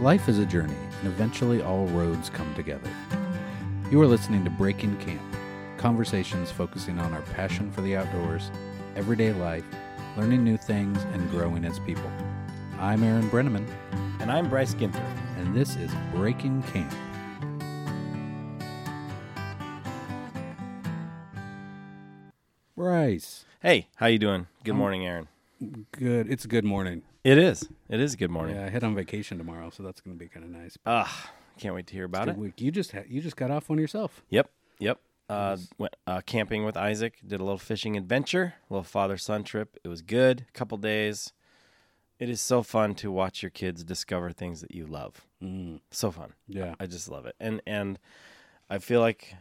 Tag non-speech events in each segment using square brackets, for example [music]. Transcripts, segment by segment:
Life is a journey, and eventually all roads come together. You are listening to Breaking Camp, conversations focusing on our passion for the outdoors, everyday life, learning new things, and growing as people. I'm Aaron Brenneman, And I'm Bryce Ginther. and this is Breaking Camp. Bryce, Hey, how you doing? Good morning, Aaron. Good. It's a good morning. It is. It is a good morning. Yeah, I head on vacation tomorrow, so that's going to be kind of nice. Ah, can't wait to hear about it. week. You just ha- you just got off one yourself. Yep. Yep. Uh, went uh, camping with Isaac. Did a little fishing adventure, a little father son trip. It was good. A couple days. It is so fun to watch your kids discover things that you love. Mm, So fun. yeah. I just love it. And and I feel like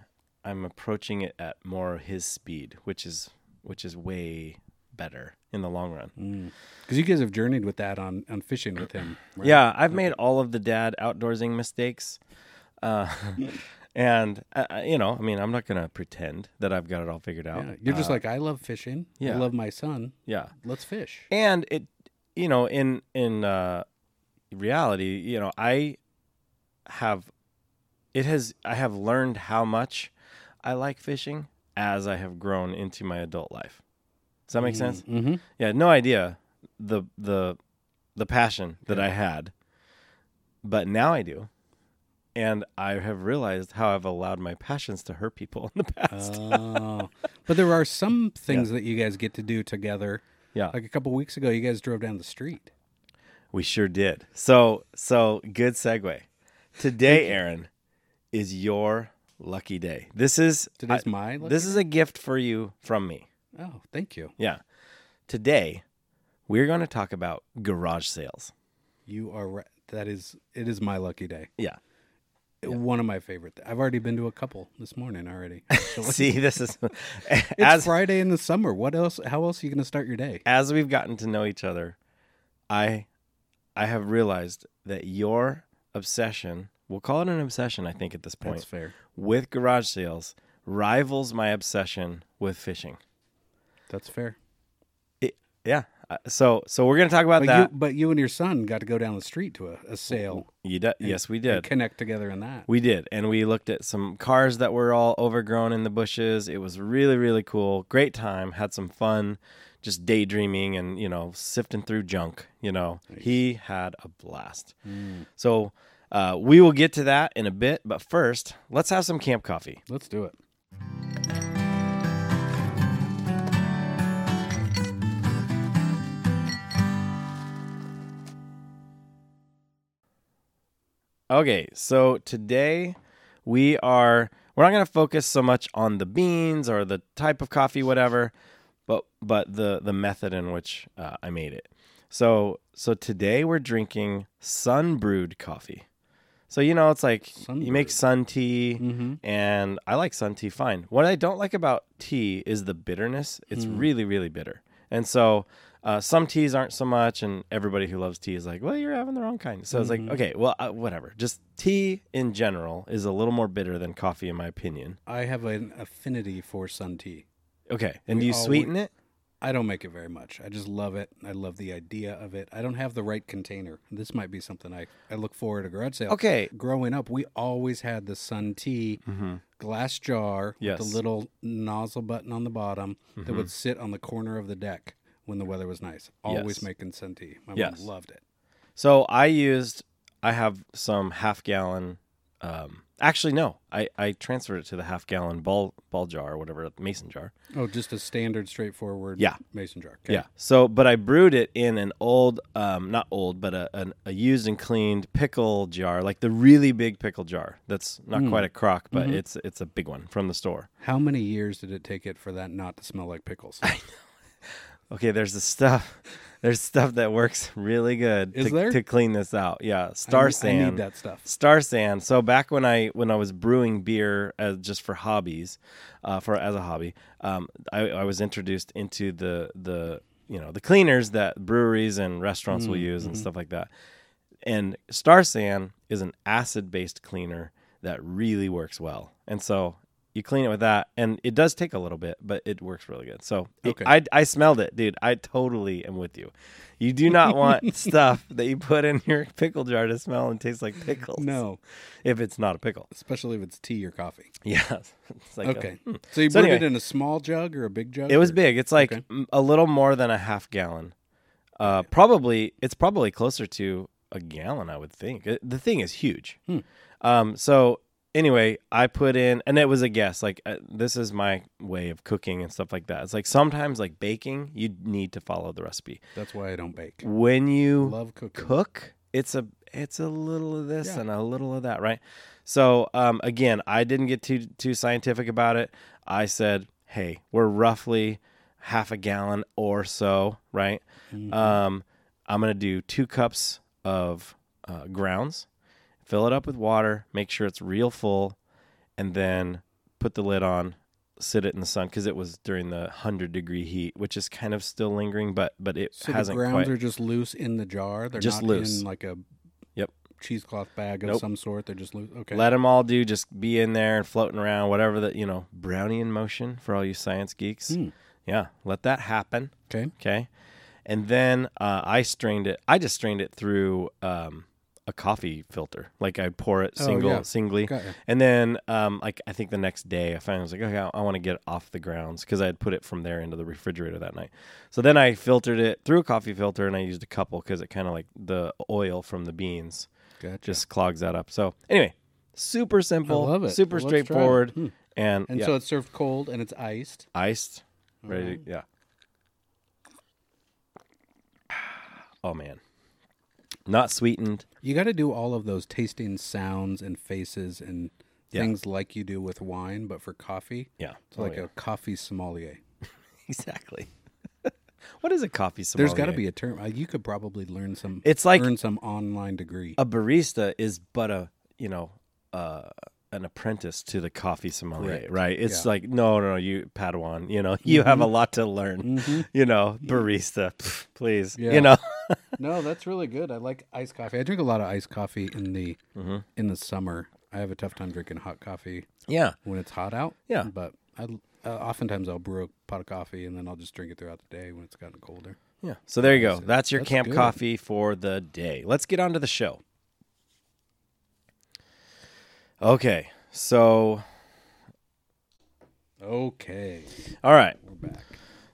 I'm approaching it at more his speed, which is which is way better in the long run. Because you guys have journeyed with that on, on fishing with him. Right? Yeah, I've made all of the dad outdoorsing mistakes. Uh, [laughs] and, uh, uh, you know, I mean, I'm not going to pretend that I've got it all figured out. Yeah. You're just Uh, like, I love fishing. Yeah, I love my son. yeah. Let's fish. And it, you know, in, in, uh, reality, you know, I have, it has, I have learned how much I like fishing as I have grown into my adult life. Does that make sense? Mm-hmm. Yeah, no idea the the the passion that I had, but now I do, and I have realized how I've allowed my passions to hurt people in the past. Oh. but there are some [laughs] things that you guys get to do together. yeah, Like a couple weeks ago, you guys drove down the street. we sure did. So so good segue. Today, Aaron, is your lucky day. This is Today's I- my lucky this is a gift for you from me. Oh, thank you. Yeah, today we're going to talk about garage sales. You are right. That is, it is my lucky day. Yeah. One of my favorite. th- I've already been to a couple this morning already. [laughs] See, [laughs] this is it's as Friday in the summer. What else? How else are you going to start your day? as we've gotten to know each other, I I have realized that your obsession, we'll call it an obsession, I think at this point, That's fair. with garage sales rivals my obsession with fishing. That's fair. It, yeah. uh, So so we're going to talk about But that. you, but you and your son got to go down the street to a, a sale. You, did, yes, we and did. connect together in that. We did. And we looked at some cars that were all overgrown in the bushes. It was really, really cool. Great time. Had some fun just daydreaming and, you know, sifting through junk. You know, he had a blast. So uh, we will get to that in a bit. But first, let's have some camp coffee. Let's do it. Okay, so today we are we're not going to focus so much on the beans or the type of coffee, whatever, but but the the method in which uh, I made it. So so today we're drinking sun brewed coffee. So you know it's like you make sun tea, Mm-hmm. and I like sun tea fine. What I don't like about tea is the bitterness. It's really really bitter, and so. Uh, some teas aren't so much, and everybody who loves tea is like, "Well, you're having the wrong kind." So it's like, okay, well, uh, whatever. Just tea in general is a little more bitter than coffee, in my opinion. I have an affinity for sun tea. Okay, and do you sweeten it? I don't make it very much. I just love it. I love the idea of it. I don't have the right container. This might be something I, I look forward to garage sale. Okay, Growing up, we always had the sun tea glass jar Yes. with the little nozzle button on the bottom that would sit on the corner of the deck when the weather was nice. Always Yes. making sun tea. My Yes. mom loved it. so I used. I have some half gallon. Um, actually, no, I I transferred it to the half gallon ball ball jar or whatever mason jar. Oh, just a standard, straightforward Yeah. mason jar. Okay. Yeah. So, but I brewed it in an old, um, not old, but a, an, a used and cleaned pickle jar, like the really big pickle jar. That's not quite a crock, but it's it's a big one from the store. How many years did it take it for that not to smell like pickles? [laughs] Okay, there's the stuff. [laughs] There's stuff that works really good Is to, there? to clean this out. Yeah, Star I San. I need that stuff. Star San. So back when I when I was brewing beer as just for hobbies, uh, for as a hobby, um, I, I was introduced into the the you know the cleaners that breweries and restaurants will use and stuff like that. And Star San is an acid based cleaner that really works well. And so you clean it with that, and it does take a little bit, but it works really good. So Okay. I I smelled it, dude. I totally am with you. You do not want [laughs] stuff that you put in your pickle jar to smell and taste like pickles. No, if it's not a pickle. especially if it's tea or coffee. Yeah, [laughs] it's like a- Okay. So you So brewed anyway. it in a small jug or a big jug? It was or- big. It's like Okay. a little more than a half gallon. Uh, probably it's probably closer to a gallon, I would think. The thing is huge. Hmm. Um, so anyway, I put in, and it was a guess. Like uh, this is my way of cooking and stuff like that. It's like sometimes like baking, you need to follow the recipe. That's why I don't bake. When you Love cooking. cook, it's a it's a little of this Yeah. and a little of that, right? So um, again, I didn't get too too scientific about it. I said, hey, we're roughly half a gallon or so, right? Mhm. Um, I'm gonna do two cups of uh, grounds, fill it up with water, make sure it's real full, and then put the lid on. Sit it in the sun because it was during the hundred degree heat, which is kind of still lingering, but but it so hasn't The grounds quite. are just loose in the jar. They're Just not loose. in like a Yep. cheesecloth bag of Nope. some sort. They're just loose. Okay. Let them all do just be in there and floating around, whatever that you know, Brownian motion for all you science geeks. Hmm. Yeah, let that happen. Okay. Okay, and then uh, I strained it. I just strained it through um, a coffee filter. Like I pour it Oh, single, yeah. singly, and then um, like I think the next day I finally was like, okay, I, I want to get it off the grounds because I had put it from there into the refrigerator that night. So then I filtered it through a coffee filter, and I used a couple because it kind of like the oil from the beans Gotcha. just clogs that up. So anyway, super simple, I love it. super it. straightforward, Hmm. and, And yeah, so it's served cold and it's iced. iced, ready. Alright. To, yeah. Oh man, not sweetened. You got to do all of those tasting sounds and faces and Yeah. things like you do with wine, but for coffee, Yeah, it's Oh, like yeah. a coffee sommelier. [laughs] exactly. [laughs] what is a coffee sommelier? There's got to be a term. Uh, you could probably learn some. It's like earn some online degree. a barista is but a you know uh an apprentice to the coffee sommelier Correct. right it's Yeah. like no no no you padawan you know you have a lot to learn Mhm. you know barista pff, please you know [laughs] no, that's really good. I like iced coffee. I drink a lot of iced coffee in the Mhm. in the summer. I have a tough time drinking hot coffee yeah when it's hot out. Yeah. but I uh, oftentimes I'll brew a pot of coffee and then I'll just drink it throughout the day when it's gotten colder. yeah so there you go That's- that's your that's camp good. coffee for the day let's get on to the show okay so Okay, all right we're back.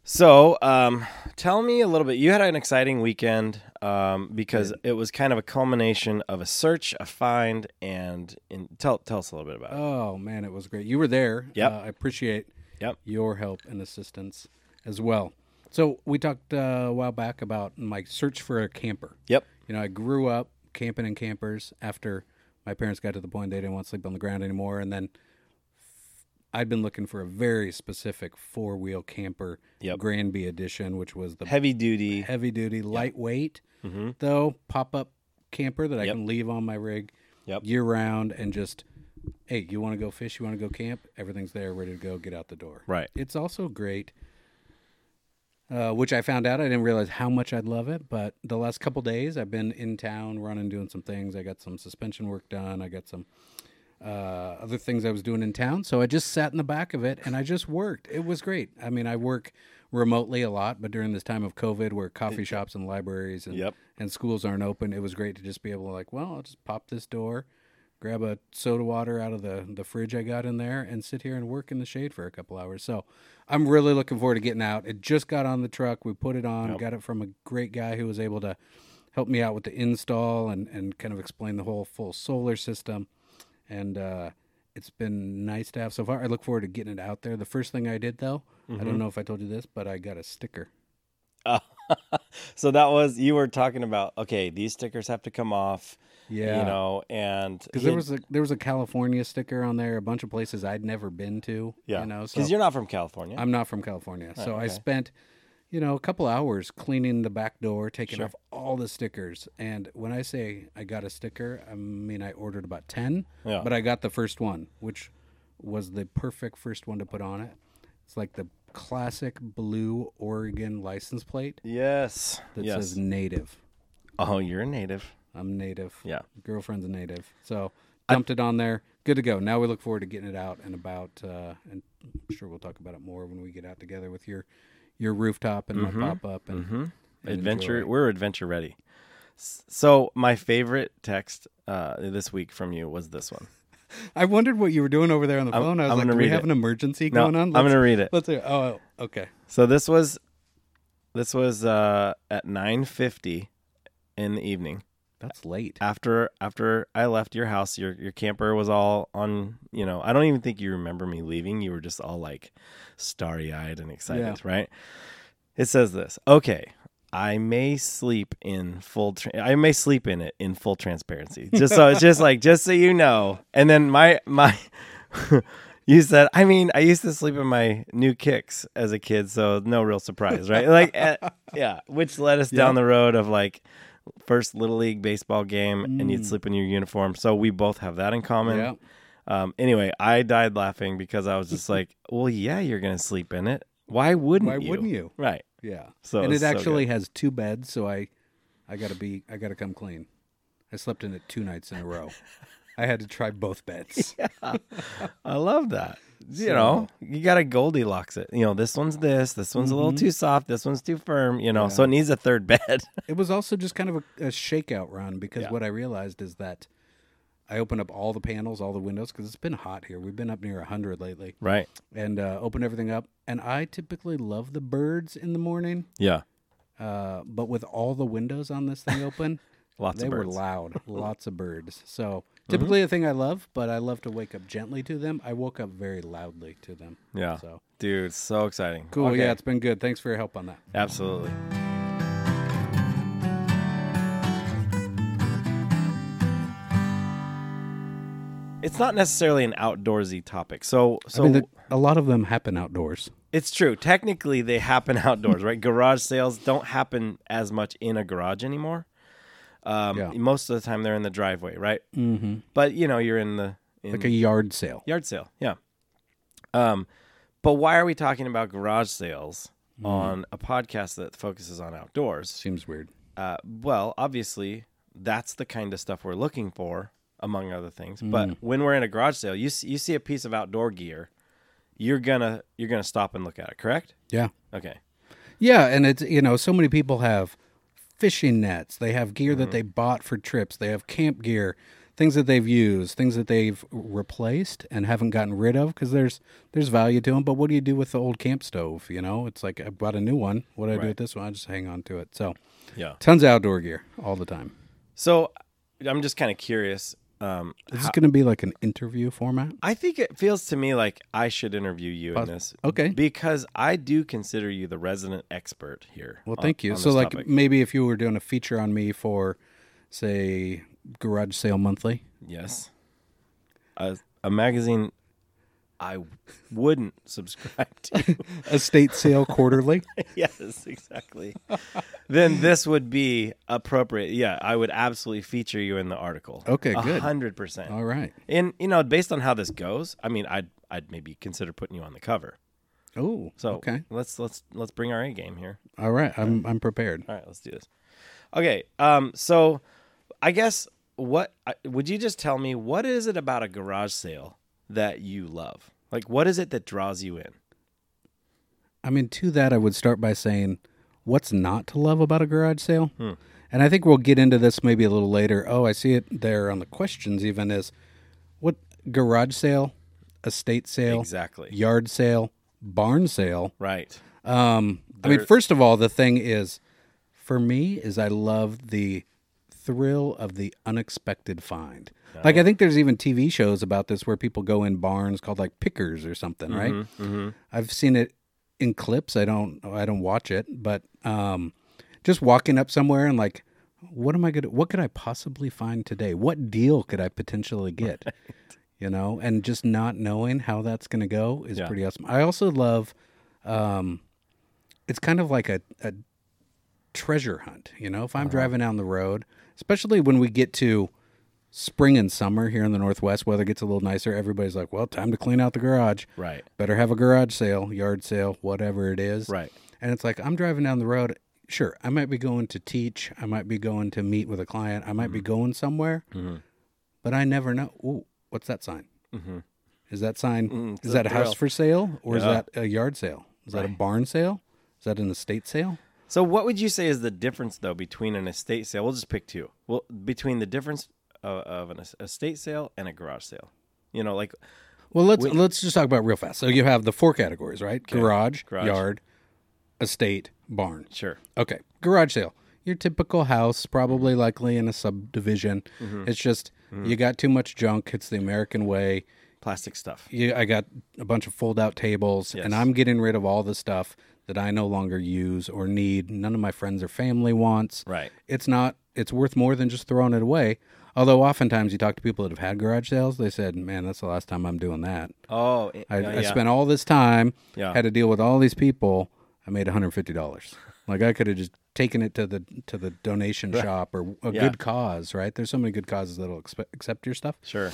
So, um, tell me a little bit. You had an exciting weekend um, because it was kind of a culmination of a search, a find, and in, tell tell us a little bit about it. Oh man, it was great. You were there. Yep. Uh, I appreciate Yep. your help and assistance as well. So we talked uh, a while back about my search for a camper. Yep. You know, I grew up camping in campers after my parents got to the point they didn't want to sleep on the ground anymore, and then I'd been looking for a very specific four wheel camper, Yep. Grandby edition, which was the Heavy duty. heavy duty, lightweight hmm though pop up camper that I Yep. can leave on my rig Yep. year round and just hey, you want to go fish, you want to go camp, everything's there, ready to go, get out the door. Right. It's also great, uh, which I found out I didn't realize how much I'd love it. But the last couple days, I've been in town running, doing some things. I got some suspension work done. I got some uh, other things I was doing in town. So I just sat in the back of it and I just worked. It was great. I mean, I work remotely a lot, but during this time of COVID, where coffee shops and libraries and Yep. and schools aren't open, it was great to just be able to like, well, I'll just pop this door, grab a soda water out of the the fridge I got in there, and sit here and work in the shade for a couple hours. So I'm really looking forward to getting out. It just got on the truck. We put it on. Yep. Got it from a great guy who was able to help me out with the install and and kind of explain the whole full solar system. And uh, it's been nice to have so far. I look forward to getting it out there. The first thing I did though, I Mm-hmm. don't know if I told you this, but I got a sticker. Oh. [laughs] so that was you were talking about. Okay, these stickers have to come off. Yeah. You know, and Because there was a there was a California sticker on there, a bunch of places I'd never been to. yeah, you know, so because you're not from California. I'm not from California, so I spent, you know, a couple hours cleaning the back door, taking Sure. off all the stickers. And when I say I got a sticker, I mean I ordered about ten, Yeah. but I got the first one, which was the perfect first one to put on it. It's like the classic blue Oregon license plate yes. that yes. says native. oh, you're a native. I'm native. Yeah. girlfriend's a native. So dumped it on there, good to go. Now we look forward to getting it out and about, uh, and I'm sure we'll talk about it more when we get out together with your your rooftop and my pop up and, hmm and Adventure. enjoy. We're adventure ready. So my favorite text uh, this week from you was this one. [laughs] I wondered what you were doing over there on the I'm- phone. I was I'm like, do we have it. an emergency No, going on? I'm gonna read it. Let's hear. Oh, okay. So this was this was uh, at 9:50 in the evening. That's late. after after I left your house, your your camper was all on. You know, I don't even think you remember me leaving. You were just all like starry eyed and excited, Yeah. right? It says this. Okay, I may sleep in full. Tra- I may sleep in it in full transparency. [laughs] Just so it's just like just so you know. And then my my. [laughs] You said, I mean, I used to sleep in my new kicks as a kid, so no real surprise, right? Like, eh, [laughs] yeah, which led us down the road of like first little league baseball game, and you'd Mm. sleep in your uniform. So we both have that in common. Yeah. Um, anyway, I died laughing because I was just like, [laughs] "Well, yeah, you're gonna sleep in it. Why wouldn't Why you? wouldn't you? Right. Yeah. So and it's it actually good. has two beds, so I, I gotta be, I gotta come clean. I slept in it two nights in a row. [laughs] I had to try both beds. [laughs] I love that. You So- know, you gotta Goldilocks it. You know, this one's this, this one's a little Mhm. too soft, this one's too firm. You know, so it needs a third bed. [laughs] It was also just kind of a, a shakeout run because Yeah. what I realized is that I opened up all the panels, all the windows because it's been hot here. We've been up near hundred lately, right. and uh, open everything up. And I typically love the birds in the morning, Yeah. uh, but with all the windows on this thing open, Lots they of were birds. Mm-hmm. loud, [laughs] lots of birds. So typically a thing I love, but I love to wake up gently to them. I woke up very loudly to them. Yeah. So Dude, so exciting. cool. Okay. Yeah, it's been good. Thanks for your help on that. Absolutely. It's not necessarily an outdoorsy topic. So so I mean, the, a lot of them happen outdoors. it's true. Technically they happen [laughs] outdoors, right? garage sales don't happen as much in a garage anymore. Um, Yeah. most of the time they're in the driveway, right? Mm-hmm. But you know, you're in the in Like a yard sale. yard sale. Yeah. Um, but why are we talking about garage sales Hmm. on a podcast that focuses on outdoors? Seems weird. Uh, well, obviously, that's the kind of stuff we're looking for, among other things. But when we're in a garage sale, you see, you see a piece of outdoor gear, you're gonna you're gonna stop and look at it. Correct? Yeah. Okay. Yeah, and it's you know so many people have fishing nets. They have gear Mm-hmm. that they bought for trips. They have camp gear, things that they've used, things that they've replaced and haven't gotten rid of because there's there's value to them. But what do you do with the old camp stove? You know, it's like I bought a new one. What do I do with this one? I just hang on to it. So Yeah. tons of outdoor gear all the time. So I'm just kind of curious. Um, Is this going to be like an interview format? I think it feels to me like I should interview you in this. okay. Because I do consider you the resident expert here. Well, on- thank you. on So, like, topic. maybe if you were doing a feature on me for, say, Garage Sale Monthly, Yes. A, a magazine I wouldn't subscribe to. [laughs] Estate Sale Quarterly. [laughs] yes, exactly. then this would be appropriate. Yeah, I would absolutely feature you in the article. Okay, A good. hundred percent. All right. And you know, based on how this goes, I mean, I'd I'd maybe consider putting you on the cover. Oh, So okay. let's let's let's bring our A game here. All right. I'm I'm prepared. All right, let's do this. Okay, um, so I guess what would you just tell me? What is it about a garage sale that you love? Like, what is it that draws you in? I mean, to that, I would start by saying, what's not to love about a garage sale? Hmm. And I think we'll get into this maybe a little later. Oh, I see it there on the questions, even is what garage sale, estate sale, Exactly. yard sale, barn sale. Right. Um, I mean, first of all, the thing is, for me, is I love the thrill of the unexpected find. Like I think there's even TV shows about this where people go in barns called like pickers or something, right? Mm-hmm. I've seen it in clips. I don't I don't watch it, but um, just walking up somewhere and like, what am I gonna? What could I possibly find today? What deal could I potentially get? [laughs] You know, and just not knowing how that's gonna go is Yeah. pretty awesome. I also love, um, it's kind of like a, a treasure hunt. You know, if I'm driving down the road, especially when we get to spring and summer here in the Northwest, weather gets a little nicer. Everybody's like, well, time to clean out the garage Right. better have a garage sale, yard sale, whatever it is. Right. And it's like I'm driving down the road. Sure, I might be going to teach. I might be going to meet with a client. I might be going somewhere, Mhm. but I never know. Ooh, what's that sign? Is that sign? Mm, is that a house for sale or is that a yard sale? Is that a barn sale? Is that an estate sale? So, what would you say is the difference, though, between an estate sale? We'll just pick two. Well, between the difference of, of an estate sale and a garage sale. You know, like Well, let's Wait. let's just talk about real fast. So you have the four categories, right? Garage, Garage. yard, estate, barn. sure, Okay, garage sale. Your typical house, probably likely in a subdivision. Mm-hmm. It's just you got too much junk. It's the American way. plastic stuff. You, I got a bunch of fold-out tables, Yes. and I'm getting rid of all the stuff that I no longer use or need. None of my friends or family wants. Right. It's not. It's worth more than just throwing it away. Although oftentimes you talk to people that have had garage sales, they said, "Man, that's the last time I'm doing that." Oh, i- I, yeah, I yeah. spent all this time, Yeah. had to deal with all these people. I made $150. like I could have just taken it to the to the donation shop or a Yeah. good cause, right? There's so many good causes that'll expe- accept your stuff. Sure.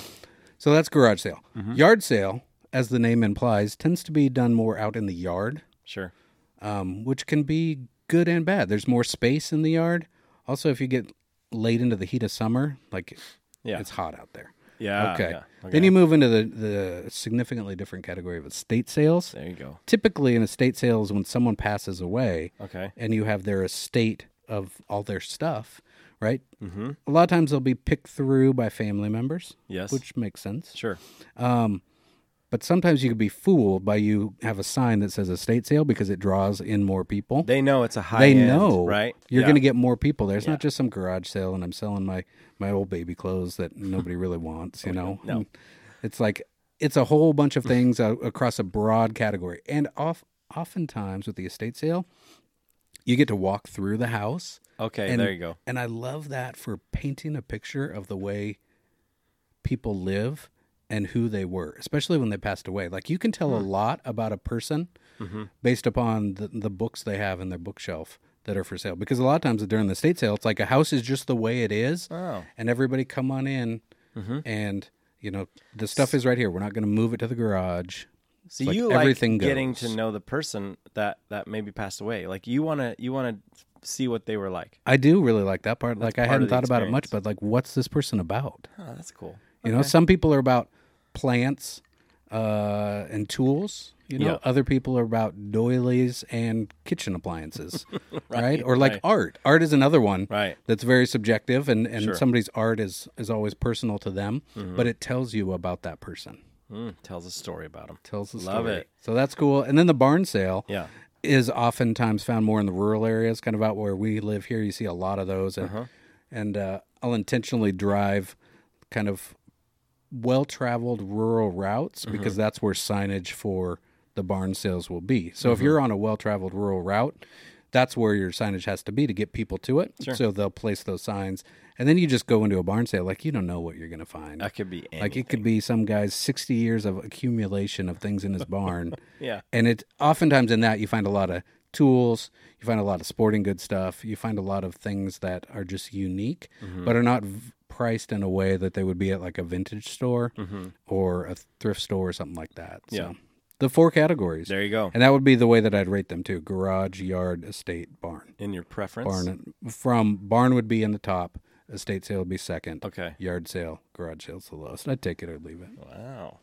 So that's garage sale. Mm-hmm. Yard sale, as the name implies, tends to be done more out in the yard, Sure. Um, which can be good and bad. There's more space in the yard. Also, if you get late into the heat of summer, like Yeah. it's hot out there. Yeah. okay. yeah, okay. Then you move into the, the significantly different category of estate sales. There you go. Typically, an estate sale is when someone passes away Okay. and you have their estate of all their stuff, right? Mm-hmm. A lot of times they'll be picked through by family members, Yes. which makes sense. Sure. Um, but sometimes you could be fooled by you have a sign that says estate sale because it draws in more people. They know it's a high. They end, know right? You're Yeah. going to get more people there. It's Yeah. not just some garage sale and I'm selling my my old baby clothes that nobody really wants. You know, Oh, No. it's like it's a whole bunch of things uh, across a broad category. And off oftentimes with the estate sale, you get to walk through the house. Okay. And- there you go. And I love that for painting a picture of the way people live and who they were, especially when they passed away. Like you can tell a hmm. lot about a person mm-hmm. based upon the, the books they have in their bookshelf that are for sale. Because a lot of times during the estate sale, it's like a house is just the way it is, Oh. and everybody come on in, mm-hmm. and you know the stuff is right here. We're not going to move it to the garage. So like you like everything getting to know the person that that maybe passed away. Like you want to you want to see what they were like. I do really like that part. like I hadn't thought about it much, but like, what's this person about? Oh, that's cool. You know, some people are about plants uh, and tools. You know, Yeah. other people are about doilies and kitchen appliances, [laughs] right, Or like right. art. Art is another one Right. that's very subjective, and and Sure. somebody's art is is always personal to them, but it tells you about that person. Mm, tells a story about them. Tells Love story. it. So that's cool. And then the barn sale Yeah. is oftentimes found more in the rural areas, kind of out where we live here. You see a lot of those, and Uh-huh. and uh, I'll intentionally drive kind of well traveled rural routes Mm-hmm. because that's where signage for the barn sales will be. So Mm-hmm. if you're on a well traveled rural route, that's where your signage has to be to get people to it. So they'll place those signs, and then you just go into a barn sale like you don't know what you're going to find. That could be anything. Like it could be some guy's 60 years of accumulation of things in his barn. [laughs] Yeah. And it oftentimes in that you find a lot of tools, you find a lot of sporting good stuff, you find a lot of things that are just unique, Mm-hmm. but are not v- priced in a way that they would be at like a vintage store or a thrift store or something like that. Mm-hmm. Yeah. So the four categories. There you go. And that would be the way that I'd rate them too: garage, yard, estate, barn. In your preference. Barn from barn would be in the top, estate sale would be second. Okay. Yard sale, garage sale's the lowest. I'd take it or leave it. Wow.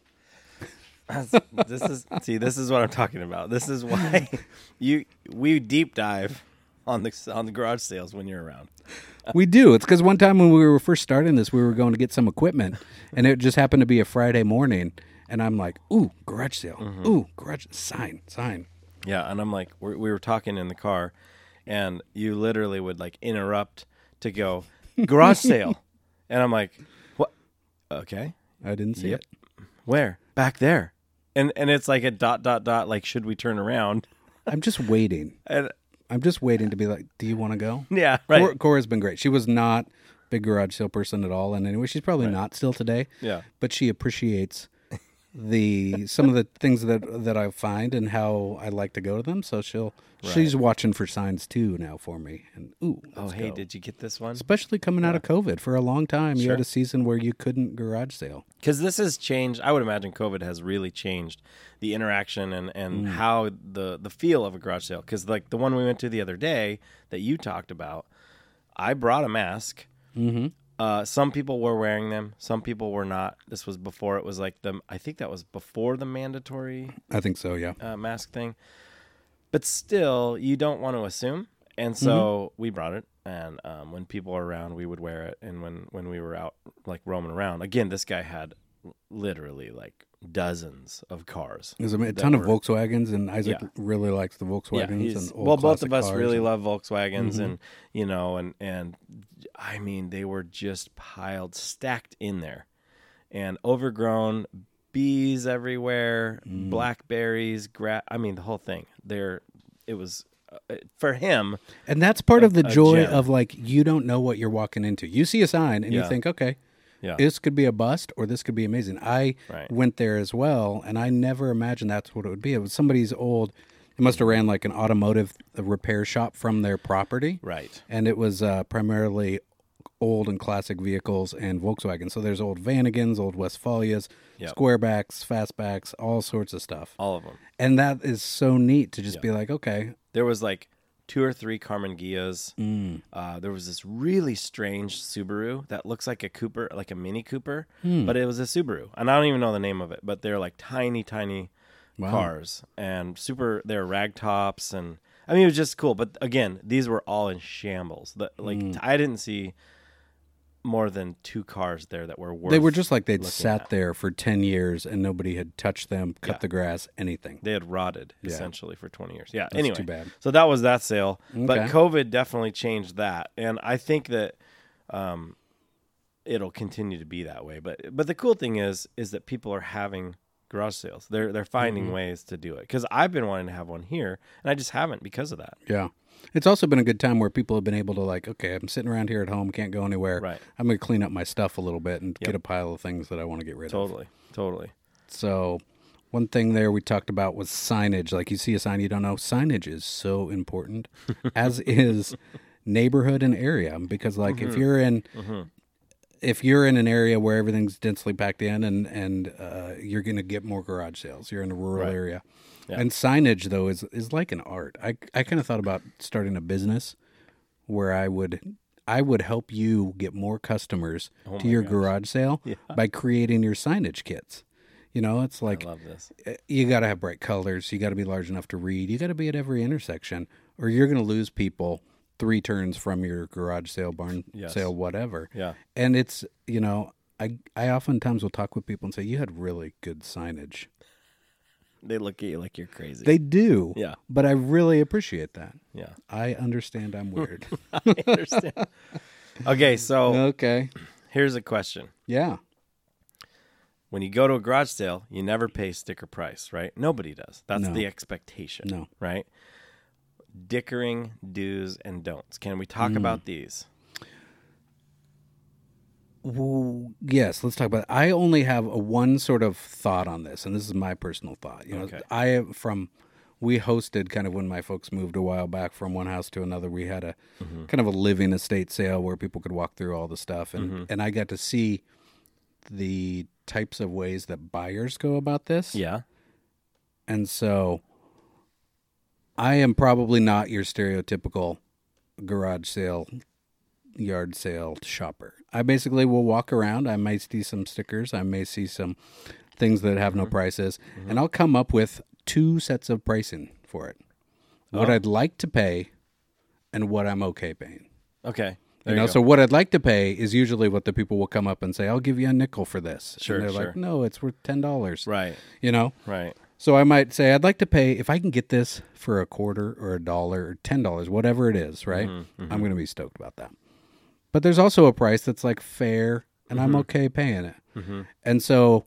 This is see. This is what I'm talking about. This is why [laughs] you we deep dive on the on the garage sales when you're around. We do. It's because one time when we were first starting this, we were going to get some equipment, and it just happened to be a Friday morning. And I'm like, "Ooh, garage sale! Mm-hmm. Ooh, garage sign, sign." Yeah, and I'm like, we're, we were talking in the car, and you literally would like interrupt to go garage sale, [laughs] and I'm like, what? Okay, I didn't see Yep. it. where? Back there, and and it's like a dot dot dot. Like, should we turn around? I'm just waiting. [laughs] And I'm just waiting to be like, "Do you want to go?" yeah, right. Cora, Cora's been great. She was not a big garage sale person at all, and anyway, she's probably not still today. Yeah. but she appreciates the some of the things that that I find and how I like to go to them. So she'll she's watching for signs too now for me. And ooh, oh, hey, go. did you get this one? especially coming out of COVID for a long time, you had Sure. a season where you couldn't garage sale. because this has changed. I would imagine COVID has really changed the interaction and and Mm. how the the feel of a garage sale. Because like the one we went to the other day that you talked about, I brought a mask. Mm-hmm. Uh, some people were wearing them. Some people were not. This was before it was like the. I think that was before the mandatory I think so. Yeah. uh, mask thing. But still, you don't want to assume. And so we brought it, and um, when people were around, we would wear it. And when when we were out like roaming around, again, this guy had literally like dozens of cars. There's a, a ton of were- Volkswagens, and Isaac Yeah. really likes the Volkswagens. he's- and well, both of us really and- love Volkswagens, Mhm. and you know, and and I mean, they were just piled, stacked in there, and overgrown, bees everywhere, Mm. blackberries, gra- I mean, the whole thing. There, it was uh, for him. And that's part of the joy of like you don't know what you're walking into. You see a sign and you think, okay, Yeah, this could be a bust or this could be amazing. I Right. went there as well, and I never imagined that's what it would be. It was somebody's old. It must have ran like an automotive repair shop from their property, right. and it was uh, primarily old and classic vehicles and Volkswagen. So there's old Vanagons, old Westfalias, Yep. squarebacks, fastbacks, all sorts of stuff. All of them. And that is so neat to just be like, okay, There was like two or three Karmann Ghias. mm, Uh, there was this really strange Subaru that looks like a Cooper, like a Mini Cooper, Hmm. but it was a Subaru, and I don't even know the name of it. But they're like tiny, tiny Wow. cars, and super. They're rag tops, and I mean it was just cool. But again, these were all in shambles. The, like Hmm. I didn't see more than two cars there that were worth. they were just like they'd sat at. there for 10 years and nobody had touched them, cut Yeah. the grass, anything. They had rotted Yeah. essentially for twenty years. Yeah. That's anyway, too bad. So that was that sale. But COVID definitely changed that, and I think that um, it'll continue to be that way. But but the cool thing is is that people are having garage sales. They're they're finding Mm-hmm. ways to do it because I've been wanting to have one here, and I just haven't because of that. Yeah. It's also been a good time where people have been able to like, okay, I'm sitting around here at home, can't go anywhere. Right. I'm going to clean up my stuff a little bit and Yep. get a pile of things that I want to get rid of. Totally, totally. So, one thing there we talked about was signage. Like you see a sign you don't know, signage is so important, [laughs] as is neighborhood and area. Because like Mm-hmm. if you're in if you're in an area where everything's densely packed in and and uh, you're going to get more garage sales. You're in a rural Right. area. Yeah. And signage though is is like an art. I I kind of thought about starting a business where I would I would help you get more customers Oh to your gosh. garage sale [laughs] Yeah. by creating your signage kits. You know, it's like I love this. uh, you got to have bright colors. You got to be large enough to read. You got to be at every intersection, or you're going to lose people three turns from your garage sale, barn Yes. sale, whatever. Yeah, And it's you know, I I oftentimes will talk with people and say you had really good signage. They look at you like you're crazy. They do. Yeah. But I really appreciate that. yeah, I understand I'm weird. [laughs] I understand. okay, so okay. here's a question. Yeah. when you go to a garage sale, you never pay sticker price, right? Nobody does. That's No. the expectation, No. right? Dickering do's and don'ts. Can we talk Mm. about these? Well, yes, let's talk about. It. I only have a one sort of thought on this, and this is my personal thought. You know, Okay. I from we hosted kind of when my folks moved a while back from one house to another. We had a Mm-hmm. kind of a living estate sale where people could walk through all the stuff, and Mm-hmm. and I got to see the types of ways that buyers go about this. Yeah. And so I am probably not your stereotypical garage sale, yard sale shopper. I basically will walk around. I may see some stickers. I may see some things that have no mm-hmm. prices. And mm-hmm. I'll come up with two sets of pricing for it what Oh. I'd like to pay and what I'm okay paying. Okay. You know, you so what I'd like to pay is usually what the people will come up and say, I'll give you a nickel for this. Sure, And they're sure. like, no, it's worth $10. right, You know? right. So I might say I'd like to pay if I can get this for a quarter or a dollar or ten dollars, whatever it is, right? Mm-hmm, mm-hmm. I'm going to be stoked about that. But there's also a price that's like fair, and Mm-hmm. I'm okay paying it. And so,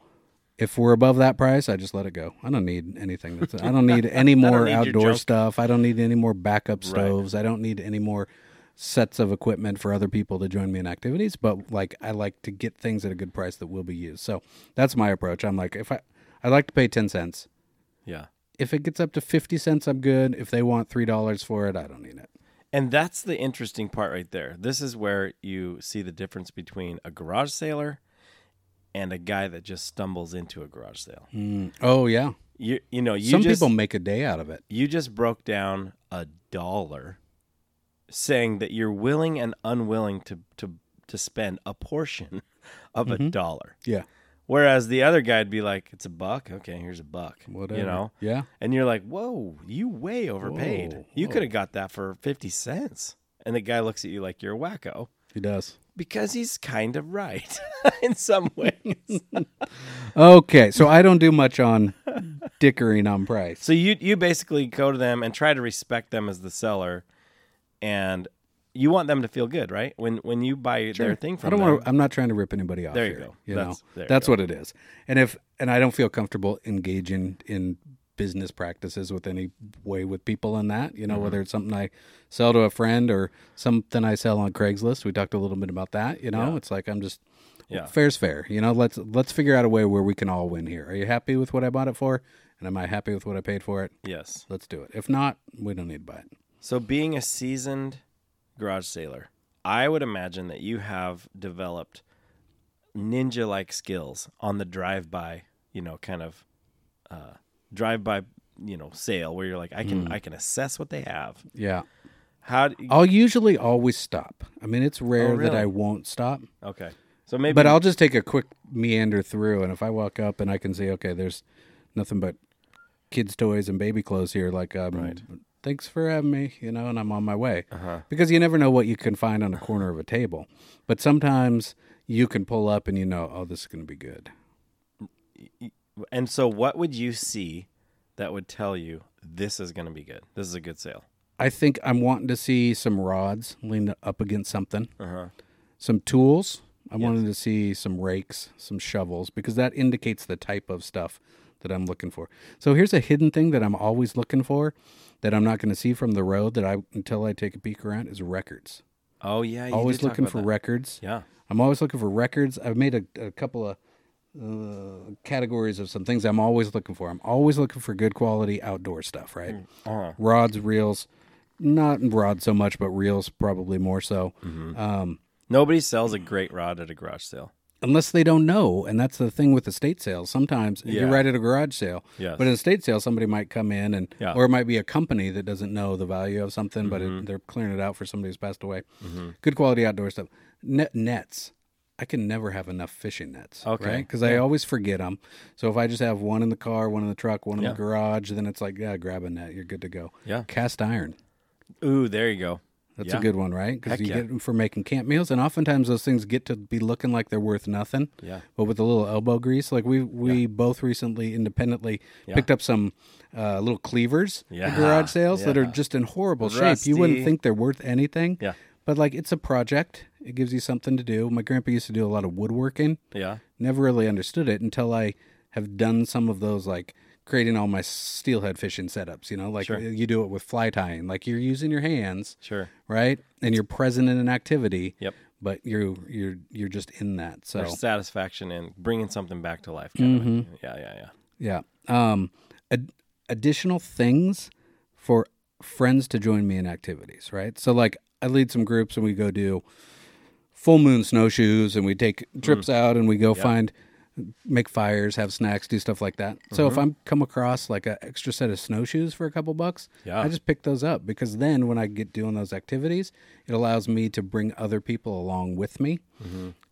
if we're above that price, I just let it go. I don't need anything. That's, I don't need [laughs] any more need outdoor stuff. I don't need any more backup stoves. I don't need any more sets of equipment for other people to join me in activities. But like, I like to get things at a good price that will be used. So that's my approach. I'm like, if I, I like to pay ten cents Yeah. if it gets up to 50 cents i'm good if they want $3 for it i don't need it And that's the interesting part right there. This is where you see the difference between a garage sailor and a guy that just stumbles into a garage sale. Hmm. oh yeah You you know, you some just people make a day out of it you just broke down a dollar saying that you're willing and unwilling to to to spend a portion [laughs] of a mm-hmm. dollar. Yeah. Whereas the other guy'd be like, "It's a buck. Okay, here's a buck." Whatever. You know. Yeah. And you're like, "Whoa, you way overpaid. Whoa, you could have got that for fifty cents." And the guy looks at you like you're a wacko He does. because he's kind of right [laughs] in some ways. [laughs] Okay, so I don't do much on dickering on price. so you you basically go to them and try to respect them as the seller, and you want them to feel good, right? When when you buy their thing from I don't them, want. I'm not trying to rip anybody off. There you here, go. You That's- know, that's what it is. And if and I don't feel comfortable engaging in business practices with any way with people in that. You know, Mm-hmm. whether it's something I sell to a friend or something I sell on Craigslist. We talked a little bit about that. You know, Yeah. it's like I'm just. Yeah. Fair's fair. You know, let's let's figure out a way where we can all win here. Are you happy with what I bought it for? And am I happy with what I paid for it? yes. Let's do it. If not, we don't need to buy it. So, being a seasoned garage sailor, I would imagine that you have developed ninja like skills on the drive by, you know, kind of uh, drive by, you know, sale where you're like, I can, I can assess what they have. Yeah. How, do I'll usually always stop. I mean, it's rare that really? I won't stop. okay. So, maybe, But I'll just take a quick meander through, and if I walk up and I can see, okay, there's nothing but kids' toys and baby clothes here, like, um, Right. Thanks for having me, you know, and I'm on my way. Uh-huh. Because you never know what you can find on a corner of a table. But sometimes you can pull up and you know, oh, this is going to be good. and so what would you see that would tell you this is going to be good? This is a good sale. I think I'm wanting to see some rods leaned up against something, Uh huh. some tools. I wanted to see some rakes, some shovels, because that indicates the type of stuff that I'm looking for. So here's a hidden thing that I'm always looking for that I'm not going to see from the road that I until I take a peek around is records. Oh, yeah. You always looking for that. records. Yeah. I'm always looking for records. I've made a, a couple of uh, categories of some things I'm always looking for. I'm always looking for good quality outdoor stuff, right? Uh-huh. Rods, reels, not rods so much, but reels probably more so. Mm-hmm. Um, Nobody sells a great rod at a garage sale. Unless they don't know, and that's the thing with estate sales. Sometimes you're right at a garage sale, Yes. but in a estate sale, somebody might come in and, Yeah. or it might be a company that doesn't know the value of something, but Mm-hmm. it, they're clearing it out for somebody who's passed away. Good quality outdoor stuff. Net nets. I can never have enough fishing nets, Okay. right? Because I always forget them. So if I just have one in the car, one in the truck, one in Yeah. the garage, then it's like, yeah, grab a net, you're good to go. Yeah. Cast iron. Ooh, there you go. That's Yeah. a good one, right? Because you yeah. get them for making camp meals, and oftentimes those things get to be looking like they're worth nothing. Yeah. But with a little elbow grease, like we we both recently independently Yeah. picked up some uh, little cleavers Yeah. at garage sales that are just in horrible shape. You wouldn't think they're worth anything. Yeah. But like it's a project. It gives you something to do. My grandpa used to do a lot of woodworking. Yeah. Never really understood it until I have done some of those like creating all my steelhead fishing setups, you know, like Sure. you do it with fly tying. Like you're using your hands Sure. right? And you're present in an activity. Yep. But you're you're you're just in that. So There's satisfaction in bringing something back to life. Kind Mm-hmm. of. Yeah, yeah, yeah. yeah. Um, ad- additional things for friends to join me in activities, right? So like I lead some groups and we go do full moon snowshoes and we take trips Mm. out and we go find make fires, have snacks, do stuff like that. So Mm-hmm. if I'm come across like an extra set of snowshoes for a couple bucks, Yeah. I just pick those up because then when I get doing those activities, it allows me to bring other people along with me.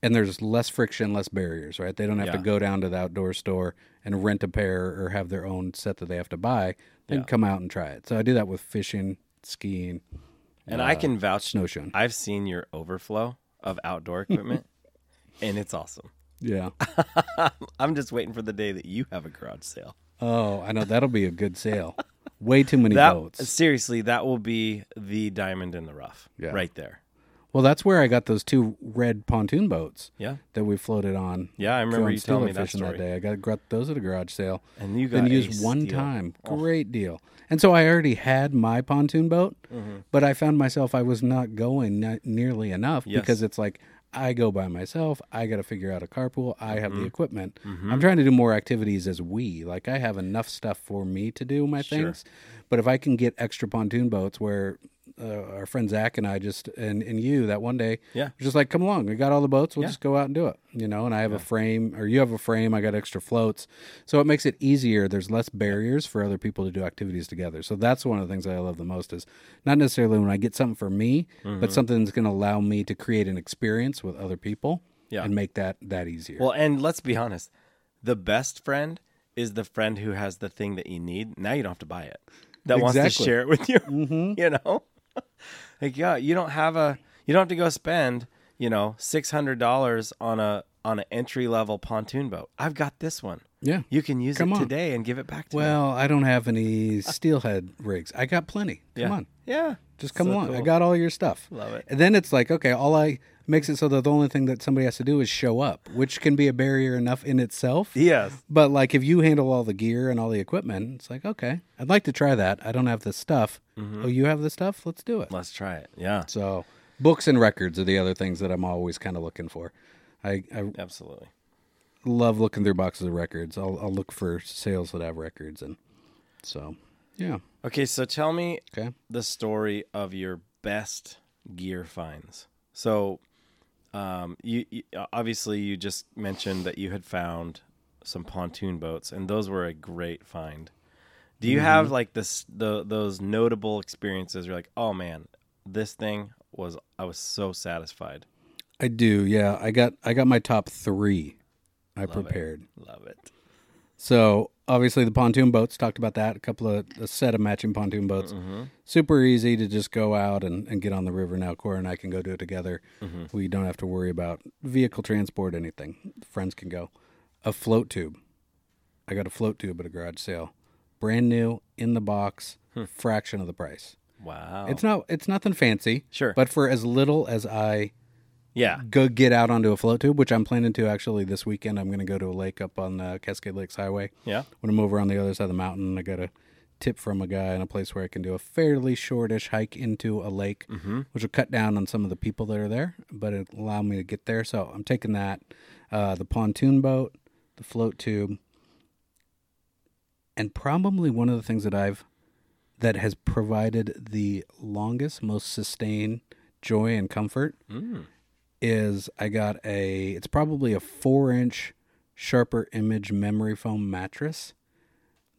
And there's less friction, less barriers, right? They don't have to Mm-hmm. Go down to the outdoor store and rent a pair or have their own set that they have to buy. They Yeah. can come out and try it. So I do that with fishing, skiing, And I can vouch. snowshoeing. I've seen your overflow of outdoor equipment, [laughs] and it's awesome. Yeah. [laughs] I'm just waiting for the day that you have a garage sale. Oh, I know that'll be a good sale. Way too many That boats. seriously, that will be the diamond in the rough, Yeah. right there. Well, that's where I got those two red pontoon boats Yeah, that we floated on. yeah. I remember you telling me that story. day. I got, got those at a garage sale. And you got Been used one time. Oh. Great deal. And so I already had my pontoon boat, Mm-hmm. but I found myself I was not going nearly enough Yes. because it's like I go by myself. I got to figure out a carpool. I have Mm-hmm. the equipment. I'm trying to do more activities as we. Like I have enough stuff for me to do my Sure. things, but if I can get extra pontoon boats where uh, our friend Zach and I just and and you that one day. Yeah. Just like come along, we got all the boats. We'll Yeah. just go out and do it. You know, and I have a frame, or you have a frame. I got extra floats, so it makes it easier. There's less barriers for other people to do activities together. So that's one of the things that I love the most is not necessarily when I get something for me, Mm-hmm. but something that's going to allow me to create an experience with other people. Yeah. and make that that easier. Well, and let's be honest, the best friend is the friend who has the thing that you need. Now you don't have to buy it. That wants to share it with you. [laughs] You know, [laughs] like yeah, you don't have a you don't have to go spend you know six hundred dollars on a on an entry level pontoon boat. I've got this one. yeah. You can use Come it on. today and give it back to me. Well, I don't have any steelhead rigs. I got plenty. Come yeah. on. yeah, Just come So along. I got all your stuff. Love it. And then it's like, okay, all I makes it so that the only thing that somebody has to do is show up, which can be a barrier enough in itself. Yes. But like if you handle all the gear and all the equipment, it's like, okay, I'd like to try that. I don't have the stuff. Mm-hmm. Oh, you have the stuff? Let's do it. Let's try it. Yeah, So books and records are the other things that I'm always kind of looking for. I, I absolutely. love looking through boxes of records. I'll, I'll look for sales that have records. And so, yeah. Okay, so tell me Okay. the story of your best gear finds. So, um, you, you obviously you just mentioned that you had found some pontoon boats, and those were a great find. Do you have like this the those notable experiences? You're like, oh man, this thing was I was so satisfied. I do. Yeah. I got, I got my top three I it. prepared. Love it. So obviously the pontoon boats talked about that. A couple of a set of matching pontoon boats. Mm-hmm. Super easy to just go out and, and get on the river. Now Cora and I can go do it together. Mm-hmm. We don't have to worry about vehicle transport, anything. Friends can go. A float tube. I got a float tube at a garage sale, brand new in the box, hmm. fraction of the price. Wow. It's not. It's nothing fancy. Sure. But for as little as I yeah. go get out onto a float tube, which I'm planning to actually this weekend. I'm going to go to a lake up on the Cascade Lakes Highway. Yeah. When I'm over on the other side of the mountain, I got a tip from a guy in a place where I can do a fairly shortish hike into a lake, which will cut down on some of the people that are there, but it allow me to get there. So I'm taking that, uh, the pontoon boat, the float tube, and probably one of the things that I've that has provided the longest, most sustained joy and comfort Mm. Is I got a it's probably a four inch sharper image memory foam mattress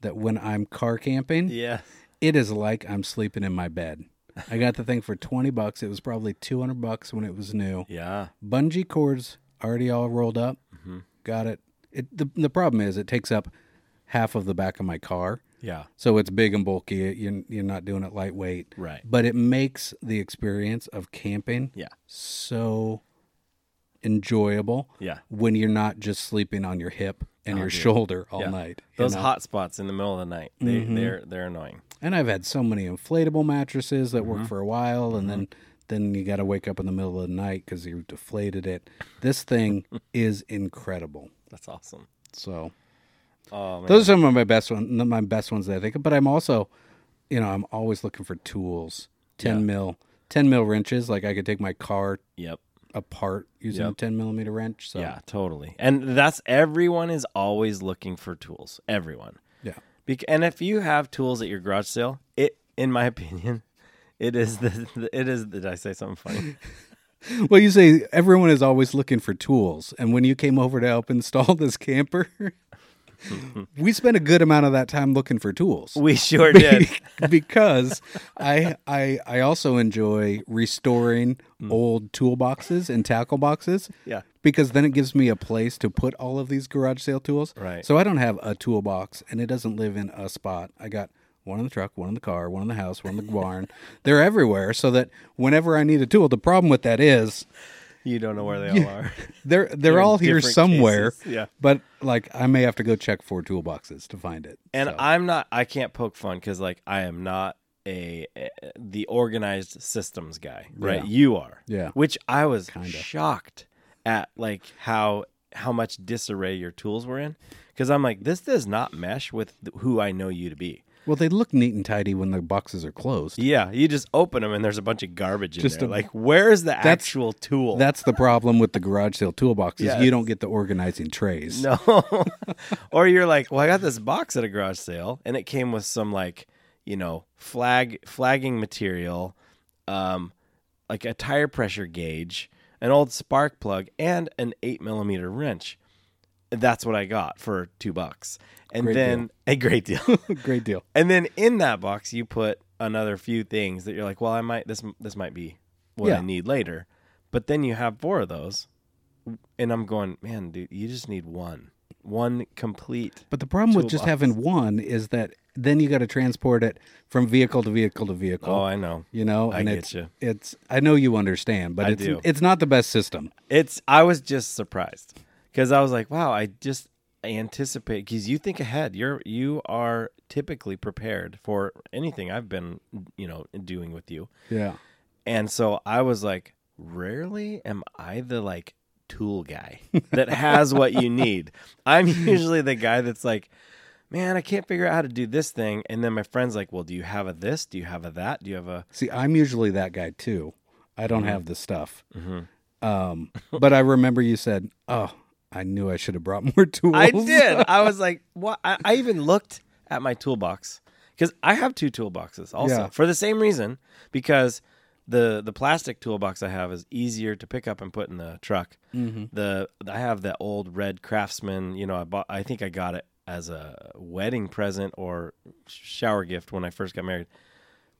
that when I'm car camping, Yeah. it is like I'm sleeping in my bed. I got the thing for twenty bucks. It was probably two hundred bucks when it was new. Yeah. Bungee cords already all rolled up. Mm-hmm. Got it. It the the problem is it takes up half of the back of my car. Yeah. So it's big and bulky. You're, you're not doing it lightweight. Right. But it makes the experience of camping Yeah. so enjoyable Yeah. when you're not just sleeping on your hip and Oh, your dude. shoulder all Yeah. night. Those know? hot spots in the middle of the night. They Mhm. they're they're annoying. And I've had so many inflatable mattresses that Mm-hmm. work for a while, and then then you got to wake up in the middle of the night because you deflated it. This thing [laughs] is incredible. That's awesome. So Oh those are some of my best ones, my best ones that I think. of. But I'm also, you know, I'm always looking for tools. Ten Yeah. mil, ten mil wrenches. Like I could take my car yep. Apart using a ten millimeter wrench. So Yeah, totally. And that's everyone is always looking for tools. Everyone. yeah. Bec- and if you have tools at your garage sale, it, in my [laughs] opinion, it is the, the it is. Did I say something funny? [laughs] Well, you say everyone is always looking for tools, and when you came over to help install this camper, [laughs] [laughs] we spent a good amount of that time looking for tools. We sure did. [laughs] because I I I also enjoy restoring mm. old toolboxes and tackle boxes. Yeah. Because then it gives me a place to put all of these garage sale tools. Right. So I don't have a toolbox and it doesn't live in a spot. I got one in the truck, one in the car, one in the house, one in the barn. [laughs] They're everywhere so that whenever I need a tool, the problem with that is You don't know where they [laughs] all are. they're [laughs] they're They're all here somewhere. cases. Yeah. But like I may have to go check four toolboxes to find it. And So, I'm not. I can't poke fun because like I am not a, a the organized systems guy. Right. Yeah. You are. Yeah. Which I was Kinda. shocked at like how how much disarray your tools were in because I'm like this does not mesh with who I know you to be. Well, they look neat and tidy when the boxes are closed. Yeah, you just open them and there's a bunch of garbage in Just there. a- like, where's the actual tool? That's the problem with the garage sale toolboxes. You don't get the organizing trays. no. [laughs] or you're like, well, I got this box at a garage sale, and it came with some like, you know, flag flagging material, um, like a tire pressure gauge, an old spark plug, and an eight millimeter wrench. That's what I got for two bucks. And Great then [laughs] a great deal. [laughs] Great deal. and then in that box, you put another few things that you're like, well, I might this this might be what Yeah. I need later. But then you have four of those, and I'm going, man, dude, you just need one, one complete. But the problem with just having one is that then you got to transport it from vehicle to vehicle to vehicle. Oh, I know. you know, I and get it's you. it's. I know you understand, but I it's do. it's not the best system. It's I was just surprised because I was like, wow, I just anticipate because you think ahead. You're you are typically prepared for anything I've been you know doing with you, Yeah. and so I was like, rarely am I the like tool guy that has what you need. [laughs] I'm usually the guy that's like. Man, I can't figure out how to do this thing. And then my friend's like, Well, do you have a this? Do you have a that? Do you have a See, I'm usually that guy too. I don't Mm-hmm. have the stuff. Um, but I remember you said, "Oh, I knew I should have brought [laughs] more tools." I did. I was [laughs] like, what? I, I even looked at my toolbox because I have two toolboxes also Yeah. for the same reason because the the plastic toolbox I have is easier to pick up and put in the truck. Mm-hmm. The I have the old red Craftsman. You know, I bought. I think I got it as a wedding present or shower gift when I first got married.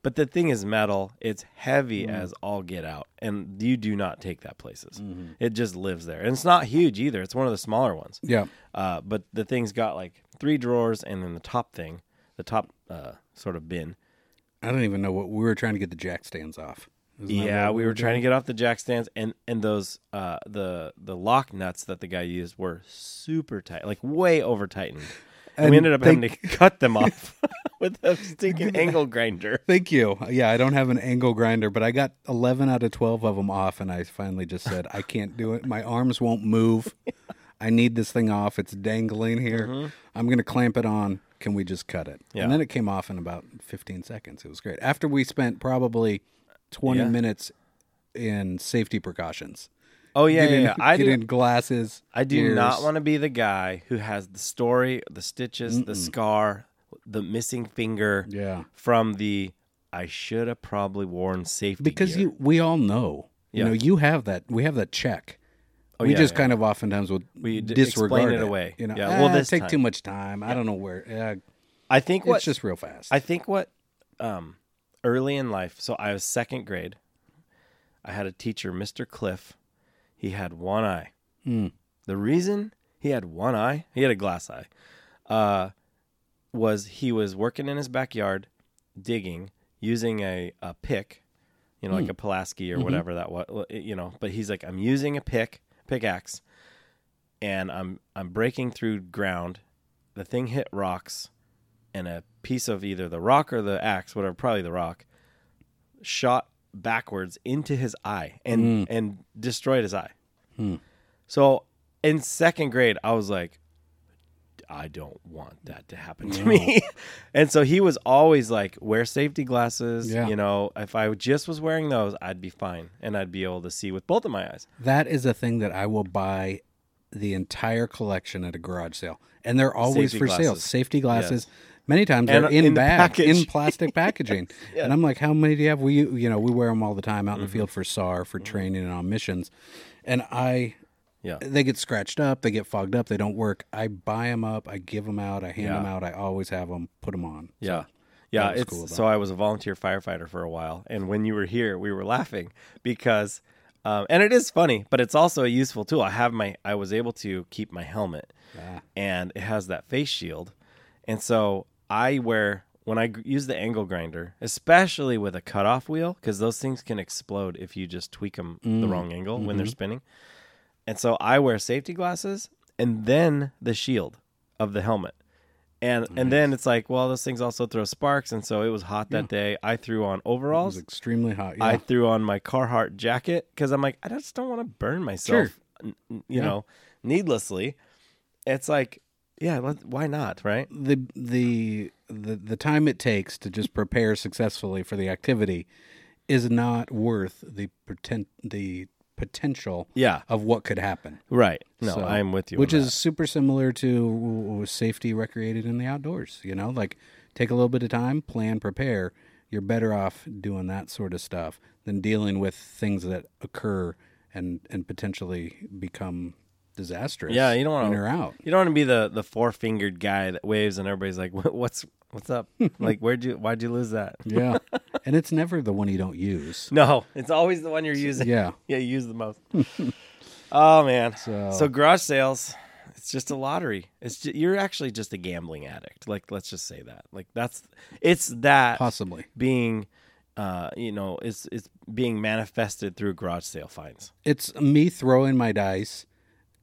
But the thing is metal. It's heavy Mm. as all get out, and you do not take that places. Mm-hmm. It just lives there, and it's not huge either. It's one of the smaller ones. Yeah. Uh, but the thing's got like three drawers, and then the top thing, the top uh, sort of bin. I don't even know what we were trying to get the jack stands off. Yeah, what we were trying to get off the jack stands, and and those uh, the the lock nuts that the guy used were super tight, like way over tightened. And, we ended up they- having to [laughs] cut them off [laughs] with a stinking angle grinder. Thank you. Yeah, I don't have an angle grinder, but I got 11 out of 12 of them off, and I finally just said, I can't do it. My arms won't move. I need this thing off. It's dangling here. I'm going to clamp it on. Can we just cut it? Mm-hmm. Yeah. And then it came off in about 15 seconds. It was great. After we spent probably 20 Yeah. minutes in safety precautions. Oh yeah, yeah, getting, yeah. I do. getting glasses. I do ears. not want to be the guy who has the story, the stitches, the scar, the missing finger Yeah. from the. I should have probably worn safety Because gear. you, we all know. You know, you have that. We have that check. Oh, we yeah, just yeah. kind of oftentimes will We d- disregard explain it away. You know, Yeah, yeah, well, this take time." too much time. I don't know where. Yeah, I think it's just real fast. I think what um, early in life. So I was second grade. I had a teacher, Mr. Cliff. He had one eye. Hmm. The reason he had one eye, he had a glass eye, uh, was he was working in his backyard, digging using a, a pick, you know, like Hmm. a Pulaski or Mm-hmm. whatever that was, you know. But he's like, I'm using a pick, pickaxe, and I'm I'm breaking through ground. The thing hit rocks, and a piece of either the rock or the axe, whatever, probably the rock, shot backwards into his eye and hmm. and destroyed his eye. Hmm. So in second grade, I was like, I don't want that to happen to me. [laughs] and so he was always like, wear safety glasses. Yeah. You know, if I just was wearing those, I'd be fine and I'd be able to see with both of my eyes. that is a thing that I will buy the entire collection at a garage sale, and they're always Safety for sale. Safety glasses. Many times And they're in, in the bag, package. in [laughs] plastic packaging, [laughs] and I'm like, "How many do you have?" We, you know, we wear them all the time out in Mm-hmm. the field for SAR, for training and on missions, and I Yeah. they get scratched up, they get fogged up, they don't work. I buy them up, I give them out, I hand Yeah. them out. I always have them, put them on. Yeah. Yeah, it's cool so I was a volunteer firefighter for a while, and when you were here, we were laughing because, um, and it is funny, but it's also a useful tool. I have my, I was able to keep my helmet, Ah. and it has that face shield, and so I wear when I use the angle grinder, especially with a cutoff wheel, because those things can explode if you just tweak them the Mm. wrong angle when Mm-hmm. they're spinning, and so I wear safety glasses and then the shield of the helmet. And and then it's like, well, those things also throw sparks, and so it was hot that day. I threw on overalls. It was extremely hot. Yeah. I threw on my Carhartt jacket because I'm like, I just don't want to burn myself, n- you Yeah. know, needlessly. It's like, yeah, let, why not, right? the the the the time it takes to just prepare successfully for the activity is not worth the pretend the potential Yeah, of what could happen. right. No, So- I'm with you. Which is that. super similar to safety recreated in the outdoors. You know, like take a little bit of time, plan, prepare. you're better off doing that sort of stuff than dealing with things that occur and and potentially become disastrous. Yeah, you don't wanna- you're out. You don't want to be the the four fingered guy that waves and everybody's like, "What's what's up? [laughs] like, where'd you why'd you lose that?" Yeah, [laughs] and it's never the one you don't use. No, it's always the one you're using. Yeah. [laughs] yeah, you use the most. oh man, So- so garage sales. It's just a lottery. It's ju- you're actually just a gambling addict. Like let's just say that. Like that's it's that Possibly. being, uh, you know, it's it's being manifested through garage sale finds. It's me throwing my dice.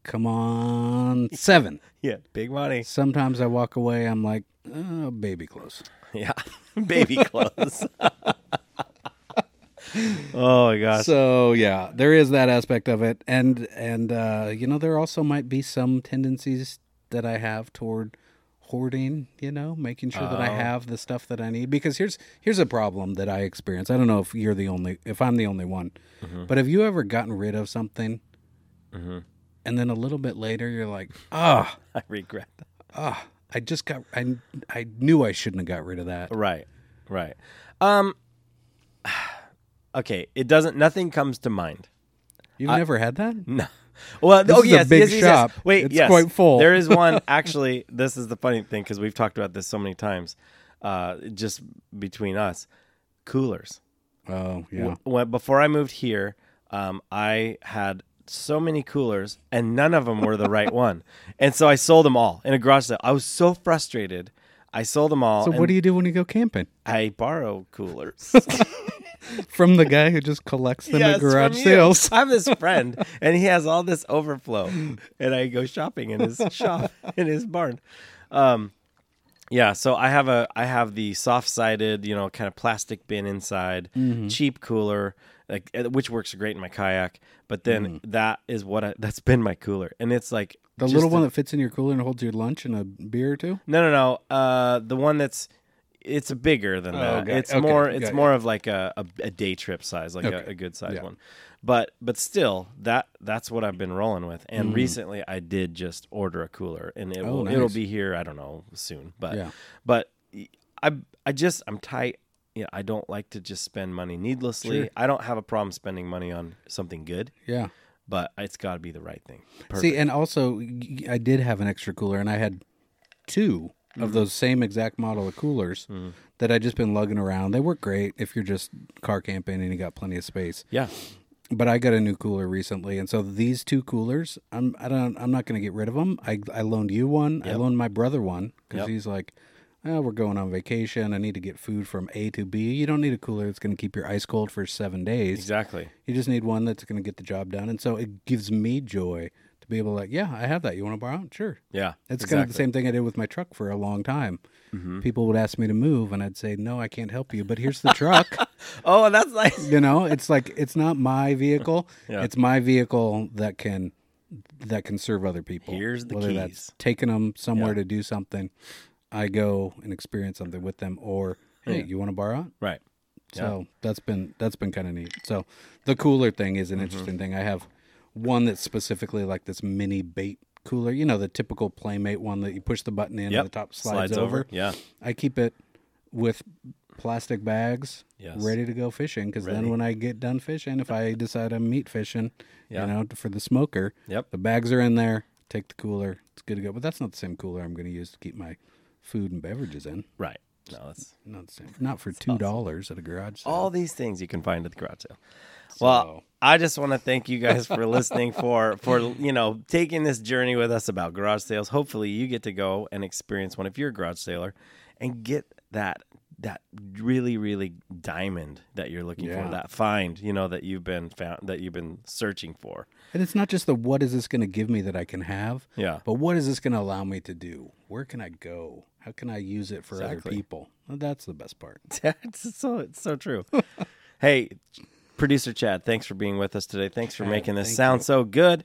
Come on, seven. [laughs] Yeah, big money. Sometimes I walk away. I'm like, oh, baby clothes. Yeah, [laughs] baby clothes. [laughs] oh my gosh. So yeah, there is that aspect of it, and and uh, you know there also might be some tendencies that I have toward hoarding. You know, making sure that I Oh. have the stuff that I need. Because here's here's a problem that I experience. I don't know if you're the only, if I'm the only one, Mm-hmm. but have you ever gotten rid of something, and then a little bit later you're like, ah, [laughs] I regret that. ah, I just got, I I knew I shouldn't have got rid of that. Right, right. Um. [sighs] Okay, it doesn't. Nothing comes to mind. You've never had that? No. Well, This oh is a yes, big yes, yes, yes. shop. Wait, It's yes, quite full. There is one [laughs] actually. This is the funny thing because we've talked about this so many times, uh, just between us. Coolers. Oh yeah. When, before I moved here, um, I had so many coolers, and none of them were the right [laughs] one, and so I sold them all in a garage sale. I was so frustrated. I sold them all. So what do you do when you go camping? I borrow coolers. [laughs] From the guy who just collects them Yes, at garage sales. I have this friend, [laughs] and he has all this overflow, and I go shopping in his shop in his barn. Um, yeah, so I have a I have the soft sided, you know, kind of plastic bin inside, Mm-hmm. cheap cooler, like uh, which works great in my kayak. But then Mm. that is what I, that's been my cooler, and it's like The just little a- one that fits in your cooler and holds your lunch and a beer or two? No, no, no. Uh, the one that's it's bigger than that. got- It's okay, more. It's got more of like a, a, a day trip size, like Okay. a, a good size Yeah. one. But but still, that that's what I've been rolling with. And recently, I did just order a cooler, and it Mm. Oh, will it'll be here. I don't know soon, but Yeah. but I I just I'm tight. Yeah, I don't like to just spend money needlessly. Sure. I don't have a problem spending money on something good, Yeah. but it's got to be the right thing. Perfect. See, and also, I did have an extra cooler, and I had 2 Mm-hmm. of those same exact model of coolers that I just been lugging around. They work great if you're just car camping and you got plenty of space. yeah, But I got a new cooler recently, and so these two coolers, I'm I don't I'm not going to get rid of them. I I loaned you one. I loaned my brother one because Yep. he's like, oh, we're going on vacation. I need to get food from A to B. You don't need a cooler that's going to keep your ice cold for seven days. exactly. You just need one that's going to get the job done. And so it gives me joy to be able to like, yeah, I have that. You want to borrow? it? Sure. Yeah, It's kind of the same thing I did with my truck for a long time. Mm-hmm. People would ask me to move, and I'd say, no, I can't help you. But here's the truck. [laughs] Oh, that's nice. you know, it's like it's not my vehicle. [laughs] Yeah. It's my vehicle that can that can serve other people. Here's the Whether keys. that's taking them somewhere Yeah. to do something, I go and experience something with them, or hey, Yeah. you want to borrow it? Right. So that's been that's been kind of neat. So the cooler thing is Mm-hmm. an interesting thing. I have one that's specifically like this mini bait cooler. You know, the typical Playmate one that you push the button in Yep. and the top slides, over. Yeah. I keep it with plastic bags Yes. ready to go fishing because then when I get done fishing, if I decide I'm meat fishing, Yeah. you know, for the smoker, Yep. the bags are in there. Take the cooler. It's good to go. But that's not the same cooler I'm going to use to keep my food and beverages in. Right. No, that's Not the same. Not for two dollars at a garage sale. all these things you can find at the garage sale. Well, I just want to thank you guys for listening [laughs] for for you know taking this journey with us about garage sales. Hopefully, you get to go and experience one if you're a garage sailor and get that that really really diamond that you're looking Yeah. for, that find you know that you've been found that you've been searching for. And it's not just the what is this going to give me that I can have, Yeah. but what is this going to allow me to do? Where can I go? How can I use it for other people? Well, that's the best part. [laughs] That's so it's so true. [laughs] hey, producer Chad, thanks for being with us today. Thanks for Chad, making this sound you. so good.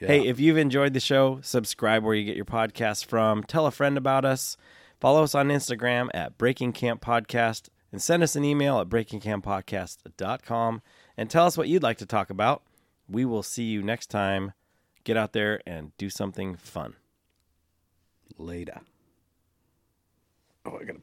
Hey, if you've enjoyed the show, subscribe where you get your podcast from. Tell a friend about us. Follow us on Instagram at Breaking Camp Podcast and send us an email at breakingcamppodcast.com and tell us what you'd like to talk about. We will see you next time. Get out there and do something fun. Later. Oh, I got